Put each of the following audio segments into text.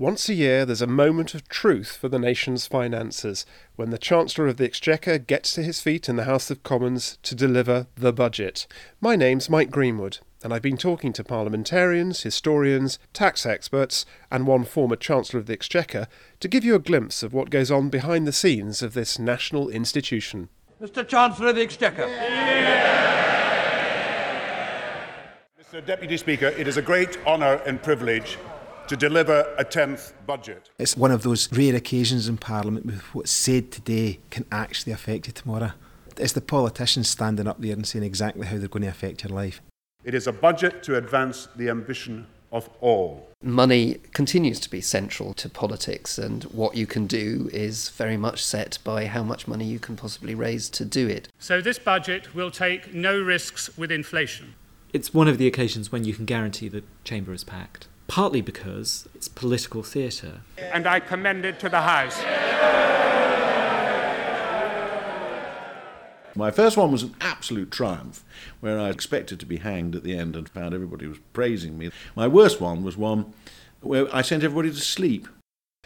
Once a year, there's a moment of truth for the nation's finances when the Chancellor of the Exchequer gets to his feet in the House of Commons to deliver the budget. My name's Mike Greenwood, and I've been talking to parliamentarians, historians, tax experts, and one former Chancellor of the Exchequer to give you a glimpse of what goes on behind the scenes of this national institution. Mr. Chancellor of the Exchequer. Mr. Deputy Speaker, it is a great honour and privilege to deliver a 10th budget. It's one of those rare occasions in Parliament where what's said today can actually affect you tomorrow. It's the politicians standing up there and saying exactly how they're going to affect your life. It is a budget to advance the ambition of all. Money continues to be central to politics, and what you can do is very much set by how much money you can possibly raise to do it. So, this budget will take no risks with inflation. It's one of the occasions when you can guarantee the chamber is packed partly because it's political theatre. And I commend it to the House. My first one was an absolute triumph, where I expected to be hanged at the end and found everybody was praising me. My worst one was one where I sent everybody to sleep.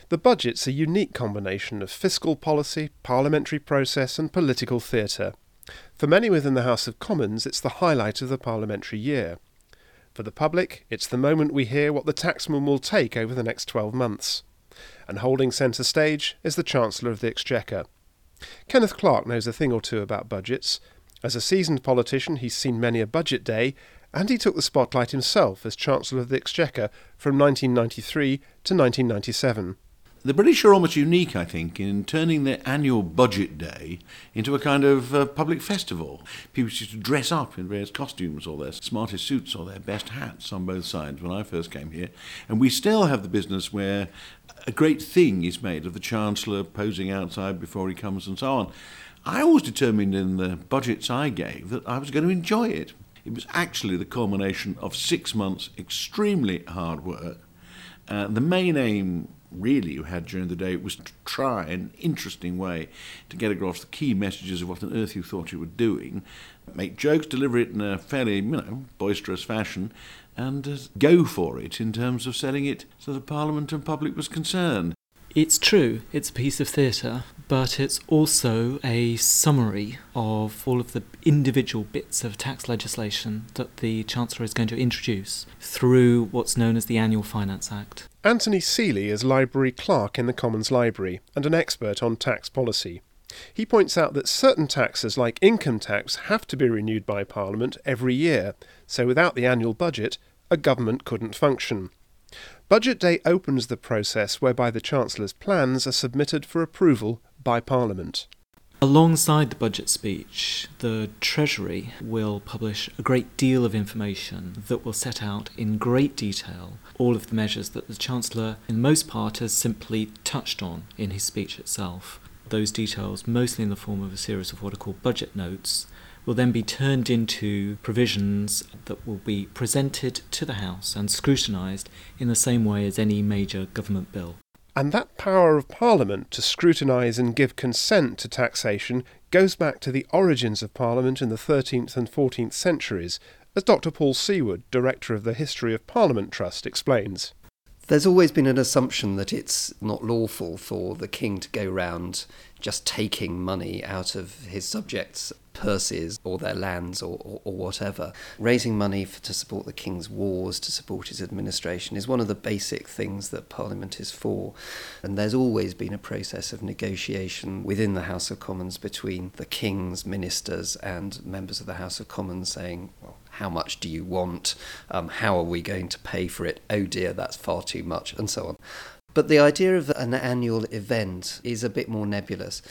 The budget's a unique combination of fiscal policy, parliamentary process, and political theatre. For many within the House of Commons, it's the highlight of the parliamentary year. For the public, it's the moment we hear what the taxman will take over the next 12 months. And holding centre stage is the Chancellor of the Exchequer. Kenneth Clarke knows a thing or two about budgets. As a seasoned politician, he's seen many a budget day, and he took the spotlight himself as Chancellor of the Exchequer from 1993 to 1997. The British are almost unique, I think, in turning their annual budget day into a kind of uh, public festival. People used to dress up in various costumes or their smartest suits or their best hats on both sides when I first came here. And we still have the business where a great thing is made of the Chancellor posing outside before he comes and so on. I always determined in the budgets I gave that I was going to enjoy it. It was actually the culmination of six months' extremely hard work. Uh, the main aim really you had during the day was to try an interesting way to get across the key messages of what on earth you thought you were doing, make jokes, deliver it in a fairly, you know, boisterous fashion, and uh, go for it in terms of selling it so the Parliament and public was concerned. It's true, it's a piece of theatre, but it's also a summary of all of the individual bits of tax legislation that the Chancellor is going to introduce through what's known as the Annual Finance Act. Antony Seely is library clerk in the Commons Library and an expert on tax policy. He points out that certain taxes, like income tax, have to be renewed by Parliament every year, so without the annual budget, a government couldn't function. Budget Day opens the process whereby the Chancellor's plans are submitted for approval by Parliament. Alongside the budget speech, the Treasury will publish a great deal of information that will set out in great detail all of the measures that the Chancellor, in most part, has simply touched on in his speech itself. Those details, mostly in the form of a series of what are called budget notes, will then be turned into provisions that will be presented to the House and scrutinised in the same way as any major government bill. And that power of Parliament to scrutinise and give consent to taxation goes back to the origins of Parliament in the 13th and 14th centuries, as Dr. Paul Seaward, Director of the History of Parliament Trust, explains. There's always been an assumption that it's not lawful for the king to go round just taking money out of his subjects' purses or their lands or, or, or whatever. Raising money for, to support the king's wars, to support his administration, is one of the basic things that Parliament is for. And there's always been a process of negotiation within the House of Commons between the king's ministers and members of the House of Commons saying, well, how much do you want? Um, how are we going to pay for it? Oh dear, that's far too much, and so on. But the idea of an annual event is a bit more nebulous.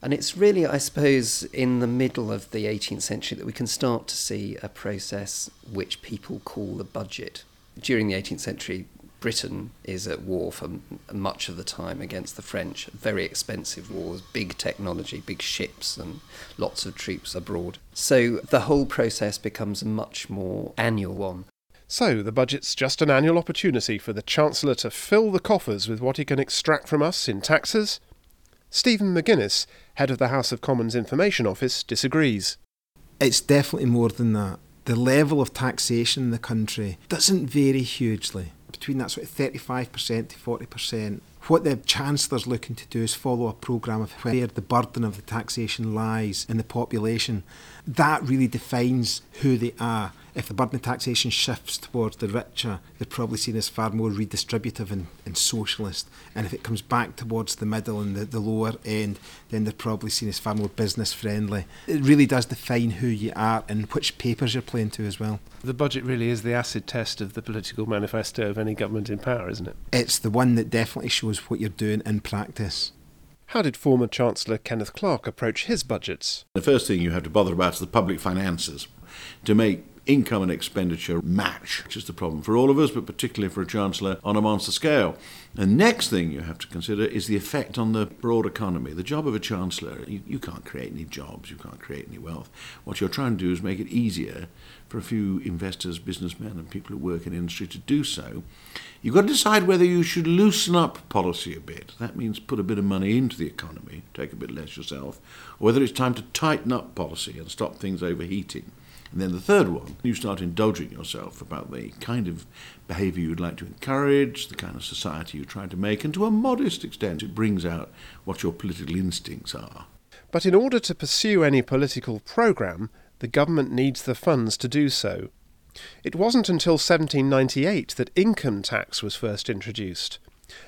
And it's really, I suppose, in the middle of the 18th century that we can start to see a process which people call the budget. During the 18th century, Britain is at war for much of the time against the French. Very expensive wars, big technology, big ships, and lots of troops abroad. So the whole process becomes a much more annual one. So, the budget's just an annual opportunity for the Chancellor to fill the coffers with what he can extract from us in taxes? Stephen McGuinness, head of the House of Commons Information Office, disagrees. It's definitely more than that. The level of taxation in the country doesn't vary hugely. Between that sort of 35% to 40%. What the Chancellor's looking to do is follow a programme of where the burden of the taxation lies in the population. That really defines who they are if the burden of taxation shifts towards the richer, they're probably seen as far more redistributive and, and socialist. And if it comes back towards the middle and the, the lower end, then they're probably seen as far more business friendly. It really does define who you are and which papers you're playing to as well. The budget really is the acid test of the political manifesto of any government in power, isn't it? It's the one that definitely shows what you're doing in practice. How did former Chancellor Kenneth Clarke approach his budgets? The first thing you have to bother about is the public finances. To make income and expenditure match, which is the problem for all of us, but particularly for a chancellor on a monster scale. The next thing you have to consider is the effect on the broad economy. The job of a chancellor, you, you can't create any jobs, you can't create any wealth. What you're trying to do is make it easier for a few investors, businessmen, and people who work in industry to do so. You've got to decide whether you should loosen up policy a bit. That means put a bit of money into the economy, take a bit less yourself, or whether it's time to tighten up policy and stop things overheating. And then the third one, you start indulging yourself about the kind of behaviour you'd like to encourage, the kind of society you're trying to make, and to a modest extent, it brings out what your political instincts are. But in order to pursue any political programme, the government needs the funds to do so. It wasn't until 1798 that income tax was first introduced.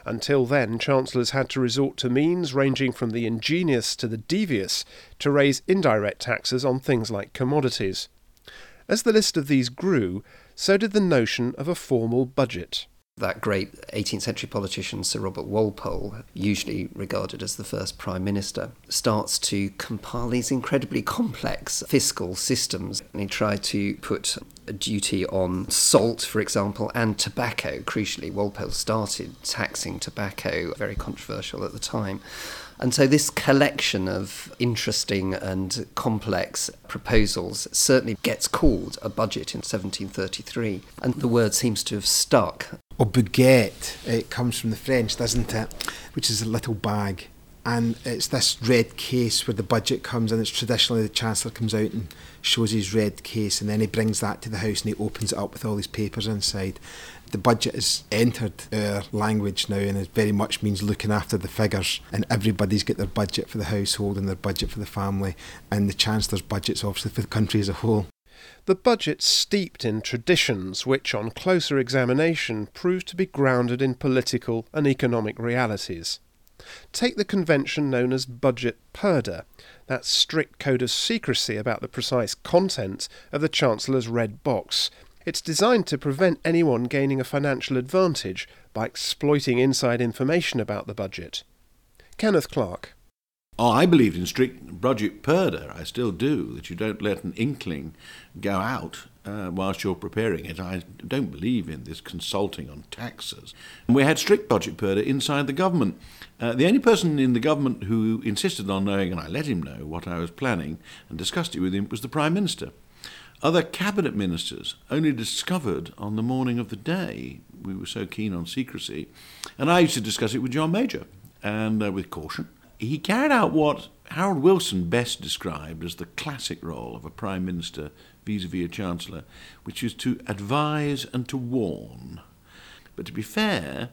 Until then, chancellors had to resort to means ranging from the ingenious to the devious to raise indirect taxes on things like commodities. As the list of these grew, so did the notion of a formal budget. That great 18th century politician, Sir Robert Walpole, usually regarded as the first Prime Minister, starts to compile these incredibly complex fiscal systems. And he tried to put a duty on salt, for example, and tobacco. Crucially, Walpole started taxing tobacco, very controversial at the time. And so, this collection of interesting and complex proposals certainly gets called a budget in 1733, and the word seems to have stuck. Or bougette, it comes from the French, doesn't it? Which is a little bag. And it's this red case where the budget comes, and it's traditionally the Chancellor comes out and shows his red case, and then he brings that to the House and he opens it up with all these papers inside the budget has entered our language now and it very much means looking after the figures and everybody's got their budget for the household and their budget for the family and the Chancellor's budget's obviously for the country as a whole. The budget steeped in traditions which, on closer examination, proved to be grounded in political and economic realities. Take the convention known as Budget Purdah, that strict code of secrecy about the precise content of the Chancellor's red box, it's designed to prevent anyone gaining a financial advantage by exploiting inside information about the budget. Kenneth Clarke. Oh, I believed in strict budget purdah. I still do, that you don't let an inkling go out uh, whilst you're preparing it. I don't believe in this consulting on taxes. And we had strict budget purdah inside the government. Uh, the only person in the government who insisted on knowing, and I let him know, what I was planning and discussed it with him was the Prime Minister. Other cabinet ministers only discovered on the morning of the day. We were so keen on secrecy. And I used to discuss it with John Major and uh, with caution. He carried out what Harold Wilson best described as the classic role of a prime minister vis a vis a chancellor, which is to advise and to warn. But to be fair,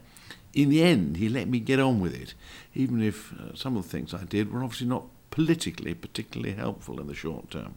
in the end, he let me get on with it, even if uh, some of the things I did were obviously not politically particularly helpful in the short term.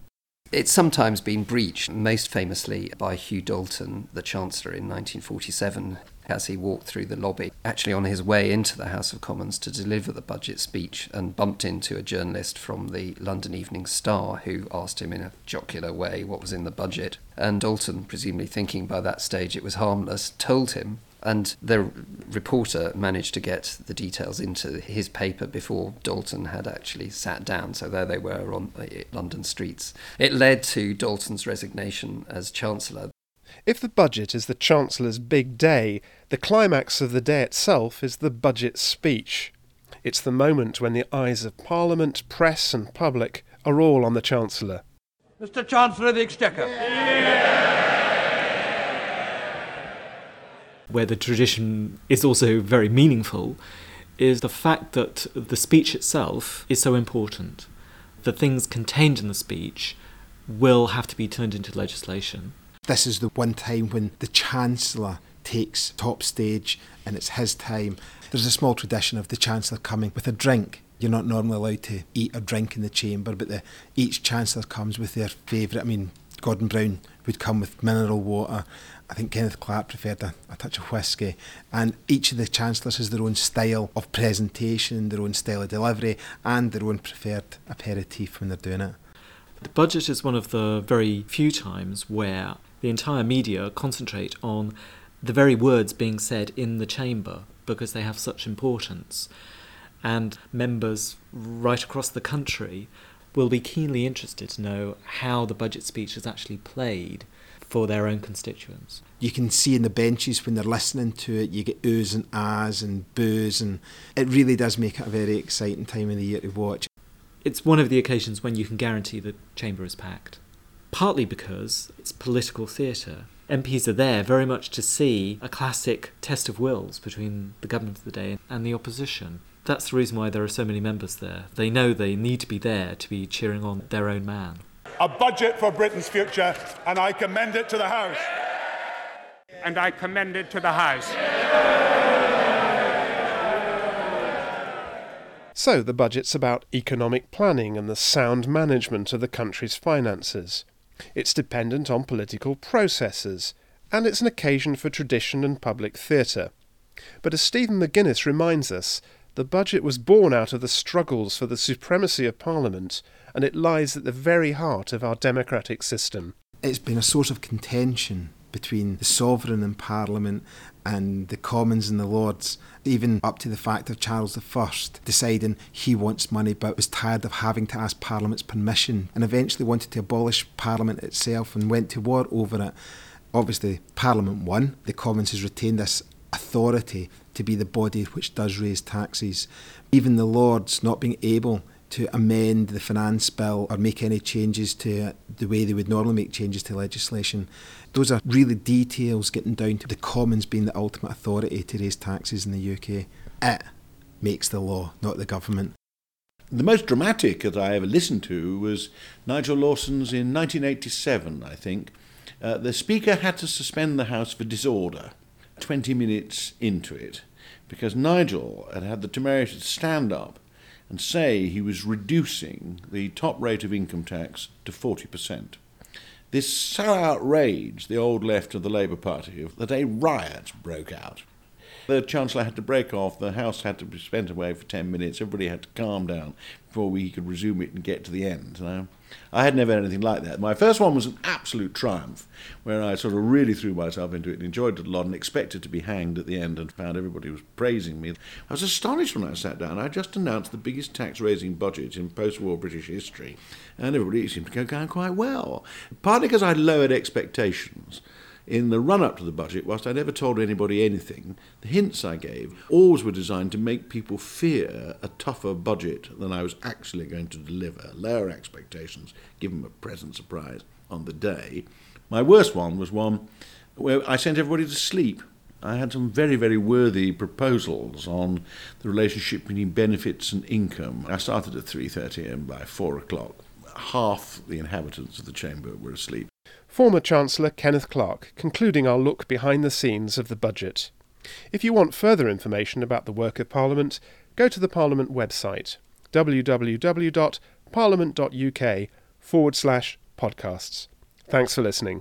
It's sometimes been breached, most famously by Hugh Dalton, the Chancellor, in 1947, as he walked through the lobby, actually on his way into the House of Commons to deliver the budget speech, and bumped into a journalist from the London Evening Star who asked him in a jocular way what was in the budget. And Dalton, presumably thinking by that stage it was harmless, told him and the reporter managed to get the details into his paper before Dalton had actually sat down. So there they were on uh, London streets. It led to Dalton's resignation as Chancellor. If the budget is the Chancellor's big day, the climax of the day itself is the budget speech. It's the moment when the eyes of Parliament, press, and public are all on the Chancellor. Mr. Chancellor of the Exchequer. Yeah where the tradition is also very meaningful, is the fact that the speech itself is so important. The things contained in the speech will have to be turned into legislation. This is the one time when the Chancellor takes top stage and it's his time. There's a small tradition of the Chancellor coming with a drink. You're not normally allowed to eat or drink in the chamber, but the, each Chancellor comes with their favourite. I mean, Gordon Brown would come with mineral water. I think Kenneth Clarke preferred a, a touch of whisky. And each of the Chancellors has their own style of presentation, their own style of delivery, and their own preferred aperitif when they're doing it. The budget is one of the very few times where the entire media concentrate on the very words being said in the chamber because they have such importance. And members right across the country will be keenly interested to know how the budget speech is actually played for their own constituents. You can see in the benches when they're listening to it, you get oohs and ahs and boos, and it really does make it a very exciting time of the year to watch. It's one of the occasions when you can guarantee the chamber is packed. Partly because it's political theatre. MPs are there very much to see a classic test of wills between the government of the day and the opposition. That's the reason why there are so many members there. They know they need to be there to be cheering on their own man. A budget for Britain's future, and I commend it to the House. And I commend it to the House. So, the budget's about economic planning and the sound management of the country's finances. It's dependent on political processes, and it's an occasion for tradition and public theatre. But as Stephen Maguinness reminds us, the budget was born out of the struggles for the supremacy of Parliament, and it lies at the very heart of our democratic system. It's been a source of contention between the sovereign and Parliament and the Commons and the Lords, even up to the fact of Charles I deciding he wants money but was tired of having to ask Parliament's permission and eventually wanted to abolish Parliament itself and went to war over it. Obviously, Parliament won. The Commons has retained this authority to be the body which does raise taxes. Even the Lords not being able to amend the finance bill or make any changes to the way they would normally make changes to legislation. Those are really details getting down to the Commons being the ultimate authority to raise taxes in the UK. It makes the law, not the government. The most dramatic that I ever listened to was Nigel Lawson's in 1987, I think. Uh, the Speaker had to suspend the House for disorder 20 minutes into it because Nigel had had the temerity to stand up and say he was reducing the top rate of income tax to 40%. This so outraged the old left of the Labour Party that a riot broke out. The Chancellor had to break off, the House had to be spent away for 10 minutes, everybody had to calm down before we could resume it and get to the end. Now, I had never had anything like that. My first one was an absolute triumph, where I sort of really threw myself into it and enjoyed it a lot and expected to be hanged at the end and found everybody was praising me. I was astonished when I sat down. I just announced the biggest tax raising budget in post war British history, and everybody seemed to go down quite well. Partly because I lowered expectations in the run up to the budget, whilst I never told anybody anything, the hints I gave always were designed to make people fear a tougher budget than I was actually going to deliver, lower expectations, give them a pleasant surprise on the day. My worst one was one where I sent everybody to sleep. I had some very, very worthy proposals on the relationship between benefits and income. I started at 3.30 and by 4 o'clock, half the inhabitants of the chamber were asleep former Chancellor Kenneth Clarke concluding our look behind the scenes of the budget. If you want further information about the work of Parliament, go to the Parliament website www.parliament.uk forward slash podcasts. Thanks for listening.